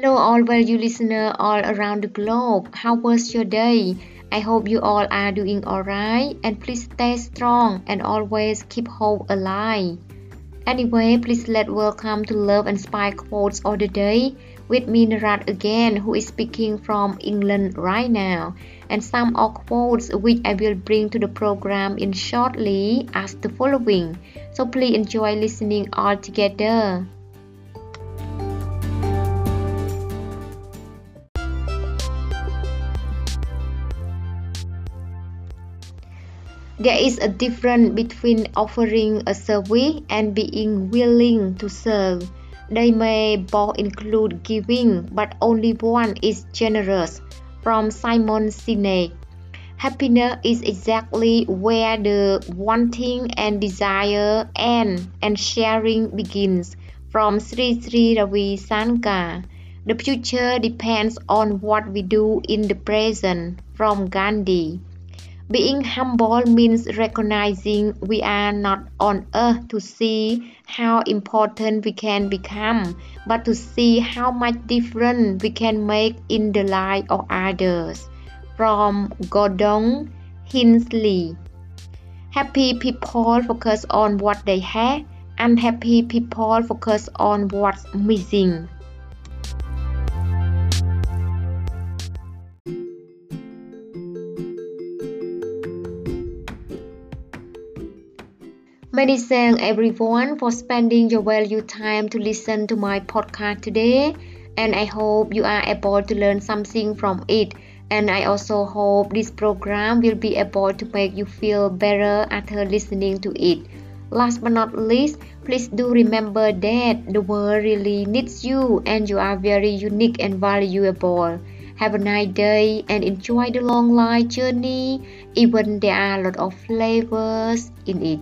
Hello, all value listener all around the globe. How was your day? I hope you all are doing alright and please stay strong and always keep hope alive. Anyway, please let welcome to Love and Spy Quotes of the Day with me Narat again who is speaking from England right now and some of quotes which I will bring to the program in shortly as the following. So please enjoy listening all together. There is a difference between offering a service and being willing to serve. They may both include giving, but only one is generous. From Simon Sinek. Happiness is exactly where the wanting and desire end and sharing begins. From Sri Sri Ravi Shankar. The future depends on what we do in the present. From Gandhi. Being humble means recognizing we are not on earth to see how important we can become, but to see how much difference we can make in the life of others. From Gordon Hinckley Happy people focus on what they have, unhappy people focus on what's missing. Many thanks everyone for spending your valuable time to listen to my podcast today and I hope you are able to learn something from it and I also hope this program will be able to make you feel better after listening to it. Last but not least, please do remember that the world really needs you and you are very unique and valuable. Have a nice day and enjoy the long life journey, even there are a lot of flavors in it.